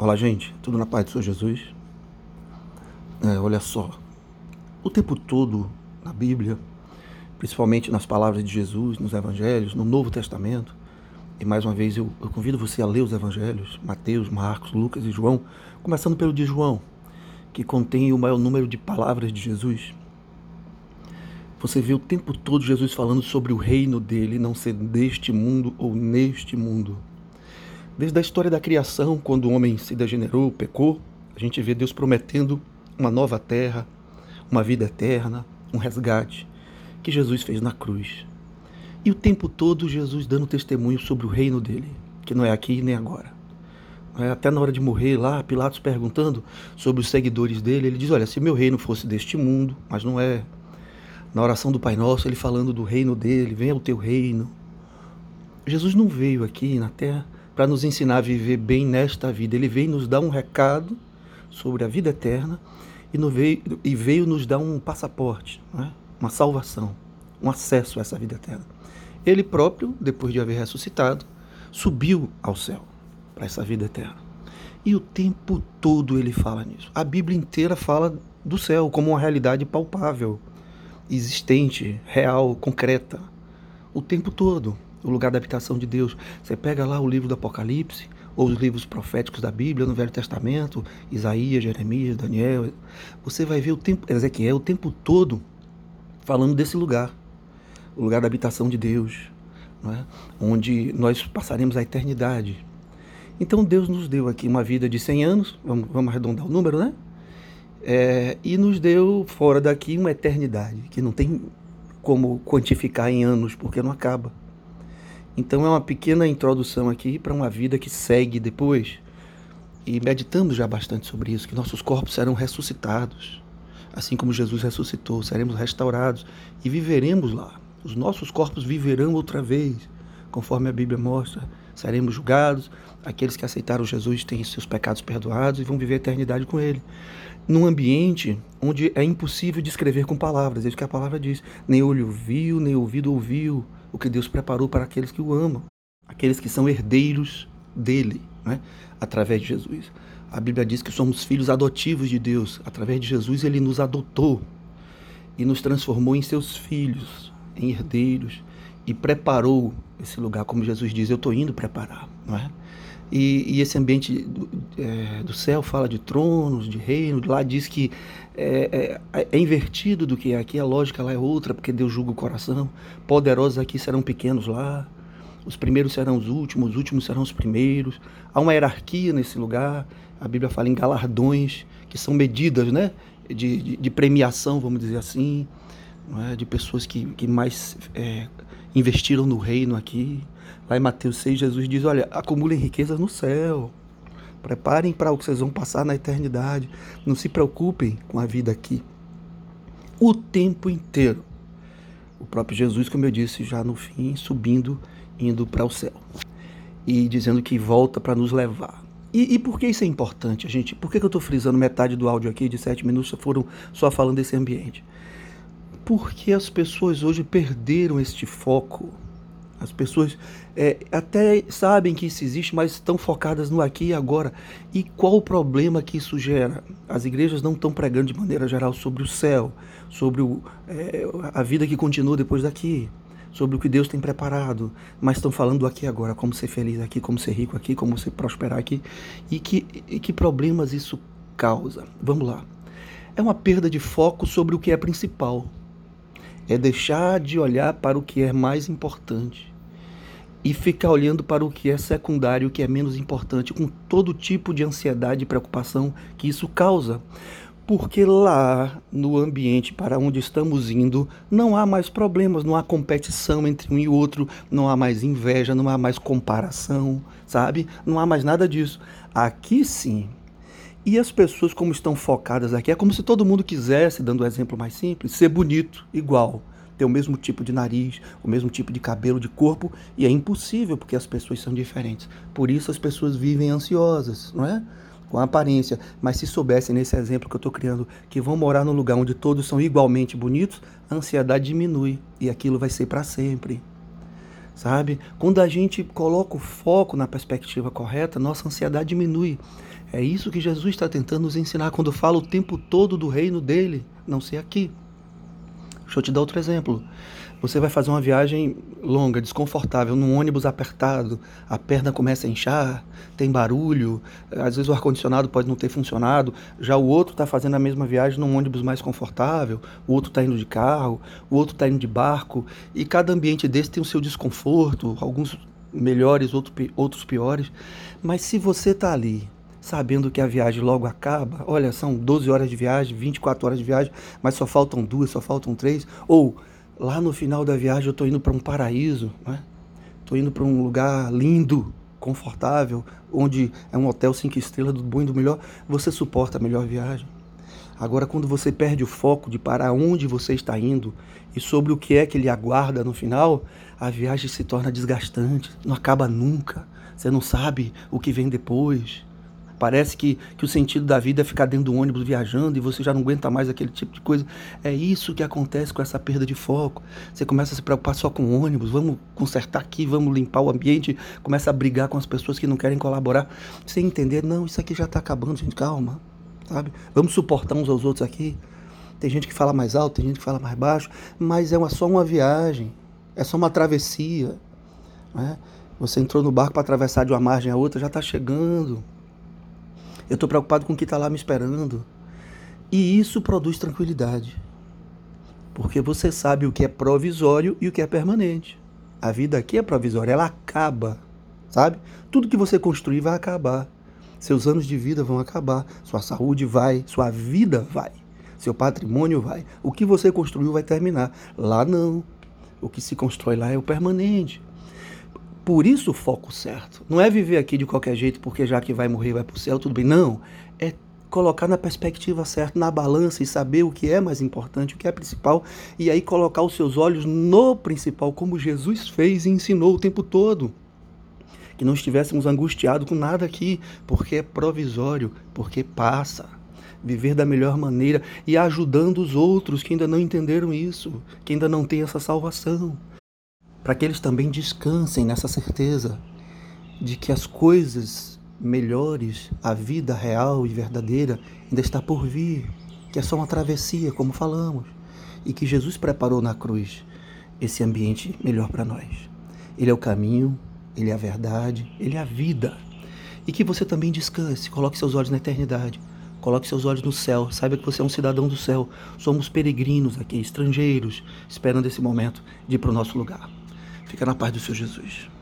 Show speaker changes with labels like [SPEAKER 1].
[SPEAKER 1] Olá, gente, tudo na paz do Senhor Jesus? É, olha só, o tempo todo na Bíblia, principalmente nas palavras de Jesus, nos Evangelhos, no Novo Testamento, e mais uma vez eu, eu convido você a ler os Evangelhos, Mateus, Marcos, Lucas e João, começando pelo de João, que contém o maior número de palavras de Jesus. Você vê o tempo todo Jesus falando sobre o reino dele não ser deste mundo ou neste mundo Desde a história da criação, quando o homem se degenerou, pecou, a gente vê Deus prometendo uma nova terra, uma vida eterna, um resgate, que Jesus fez na cruz. E o tempo todo Jesus dando testemunho sobre o reino dele, que não é aqui nem agora. É, até na hora de morrer lá, Pilatos perguntando sobre os seguidores dele, ele diz: Olha, se meu reino fosse deste mundo, mas não é. Na oração do Pai Nosso, ele falando do reino dele, venha o teu reino. Jesus não veio aqui na terra para nos ensinar a viver bem nesta vida. Ele veio nos dar um recado sobre a vida eterna e, veio, e veio nos dar um passaporte, é? uma salvação, um acesso a essa vida eterna. Ele próprio, depois de haver ressuscitado, subiu ao céu para essa vida eterna. E o tempo todo ele fala nisso. A Bíblia inteira fala do céu como uma realidade palpável, existente, real, concreta. O tempo todo o lugar da habitação de Deus. Você pega lá o livro do Apocalipse, ou os livros proféticos da Bíblia, no Velho Testamento, Isaías, Jeremias, Daniel, você vai ver o tempo, Ezequiel o tempo todo falando desse lugar, o lugar da habitação de Deus, é? onde nós passaremos a eternidade. Então Deus nos deu aqui uma vida de 100 anos, vamos, vamos arredondar o número, né? É, e nos deu fora daqui uma eternidade, que não tem como quantificar em anos, porque não acaba. Então é uma pequena introdução aqui para uma vida que segue depois. E meditamos já bastante sobre isso, que nossos corpos serão ressuscitados. Assim como Jesus ressuscitou, seremos restaurados e viveremos lá. Os nossos corpos viverão outra vez, conforme a Bíblia mostra. Seremos julgados, aqueles que aceitaram Jesus têm seus pecados perdoados e vão viver a eternidade com Ele. Num ambiente onde é impossível descrever com palavras, é isso que a palavra diz. Nem olho viu, nem ouvido ouviu, o que Deus preparou para aqueles que o amam, aqueles que são herdeiros dele, né? através de Jesus. A Bíblia diz que somos filhos adotivos de Deus. Através de Jesus, ele nos adotou e nos transformou em seus filhos, em herdeiros, e preparou esse lugar, como Jesus diz: Eu estou indo preparar, não é? E, e esse ambiente do, é, do, céu fala de tronos, de reino, lá diz que é, é, é, invertido do que é aqui, a lógica lá é outra, porque Deus julga o coração. Poderosos aqui serão pequenos lá, os primeiros serão os últimos, os últimos serão os primeiros. Há uma hierarquia nesse lugar, a Bíblia fala em galardões, que são medidas né, de, de, de premiação, vamos dizer assim, é? de pessoas que, que mais é, investiram no reino aqui. Lá em Mateus 6, Jesus diz: Olha, acumulem riquezas no céu. Preparem para o que vocês vão passar na eternidade. Não se preocupem com a vida aqui. O tempo inteiro. O próprio Jesus, como eu disse, já no fim, subindo, indo para o céu. E dizendo que volta para nos levar. E, e, por que isso é importante, gente? Por que, que eu estou frisando metade do áudio aqui de sete minutos foram só falando desse ambiente? Porque as pessoas hoje perderam este foco as pessoas é, até sabem que isso existe, mas estão focadas no aqui e agora. E qual o problema que isso gera? As igrejas não estão pregando de maneira geral sobre o céu, sobre o, é, a vida que continua depois daqui, sobre o que Deus tem preparado, mas estão falando do aqui e agora, como ser feliz aqui, como ser rico aqui, como ser prosperar aqui. E que, e que problemas isso causa? Vamos lá. É uma perda de foco sobre o que é principal é deixar de olhar para o que é mais importante e ficar olhando para o que é secundário, o que é menos importante, com todo tipo de ansiedade e preocupação que isso causa. Porque lá no ambiente para onde estamos indo, não há mais problemas, não há competição entre um e outro, não há mais inveja, não há mais comparação, sabe? Não há mais nada disso. Aqui sim, e as pessoas, como estão focadas aqui, é como se todo mundo quisesse, dando um exemplo mais simples, ser bonito, igual, ter o mesmo tipo de nariz, o mesmo tipo de cabelo, de corpo, e é impossível porque as pessoas são diferentes. Por isso as pessoas vivem ansiosas, não é? Com a aparência. Mas se soubessem, nesse exemplo que eu estou criando, que vão morar num lugar onde todos são igualmente bonitos, a ansiedade diminui e aquilo vai ser para sempre sabe? Quando a gente coloca o foco na perspectiva correta, nossa ansiedade diminui. É isso que Jesus está tentando nos ensinar quando fala o tempo todo do reino dele, não ser aqui. Deixa eu te dar outro exemplo. Você vai fazer uma viagem longa, desconfortável, num ônibus apertado, a perna começa a inchar, tem barulho, às vezes o ar-condicionado pode não ter funcionado, já o outro está fazendo a mesma viagem num ônibus mais confortável, o outro está indo de carro, o outro está indo de barco, e cada ambiente desse tem o seu desconforto, alguns melhores, outros piores. Mas se você está ali sabendo que a viagem logo acaba, olha, são 12 horas de viagem, 24 horas de viagem, mas só faltam duas, só faltam três, ou lá no final da viagem eu estou indo para um paraíso, né? Estou indo para um lugar lindo, confortável, onde é um hotel cinco estrelas do bom e do melhor, você suporta a melhor viagem. Agora, quando você perde o foco de para onde você está indo e sobre o que é que ele aguarda no final, a viagem se torna desgastante, não acaba nunca. Você não sabe o que vem depois. Parece que, que o sentido da vida é ficar dentro do ônibus viajando e você já não aguenta mais aquele tipo de coisa. É isso que acontece com essa perda de foco. Você começa a se preocupar só com o ônibus, vamos consertar aqui, vamos limpar o ambiente, começa a brigar com as pessoas que não querem colaborar, sem entender, não, isso aqui já está acabando, gente, calma, sabe? Vamos suportar uns aos outros aqui. Tem gente que fala mais alto, tem gente que fala mais baixo, mas é uma, só uma viagem, é só uma travessia. Né? Você entrou no barco para atravessar de uma margem a outra, já está chegando. Eu estou preocupado com o que está lá me esperando. E isso produz tranquilidade. Porque você sabe o que é provisório e o que é permanente. A vida aqui é provisória, ela acaba, sabe? Tudo que você construir vai acabar. Seus anos de vida vão acabar, sua saúde vai, sua vida vai, seu patrimônio vai. O que você construiu vai terminar. Lá não. O que se constrói lá é o permanente. Por isso o foco certo. Não é viver aqui de qualquer jeito, porque já que vai morrer, vai para o céu, tudo bem. Não. É colocar na perspectiva certa, na balança e saber o que é mais importante, o que é principal, e aí colocar os seus olhos no principal, como Jesus fez e ensinou o tempo todo. Que não estivéssemos angustiados com nada aqui, porque é provisório, porque passa. Viver da melhor maneira e ajudando os outros que ainda não entenderam isso, que ainda não têm essa salvação para que eles também descansem nessa certeza de que as coisas melhores, a vida real e verdadeira ainda está por vir, que é só uma travessia, como falamos, e que Jesus preparou na cruz esse ambiente melhor para nós. Ele é o caminho, ele é a verdade, ele é a vida. E que você também descanse, coloque seus olhos na eternidade. Coloque seus olhos no céu. Saiba que você é um cidadão do céu. Somos peregrinos aqui, estrangeiros, esperando esse momento de ir para o nosso lugar. Fica na paz do Senhor Jesus.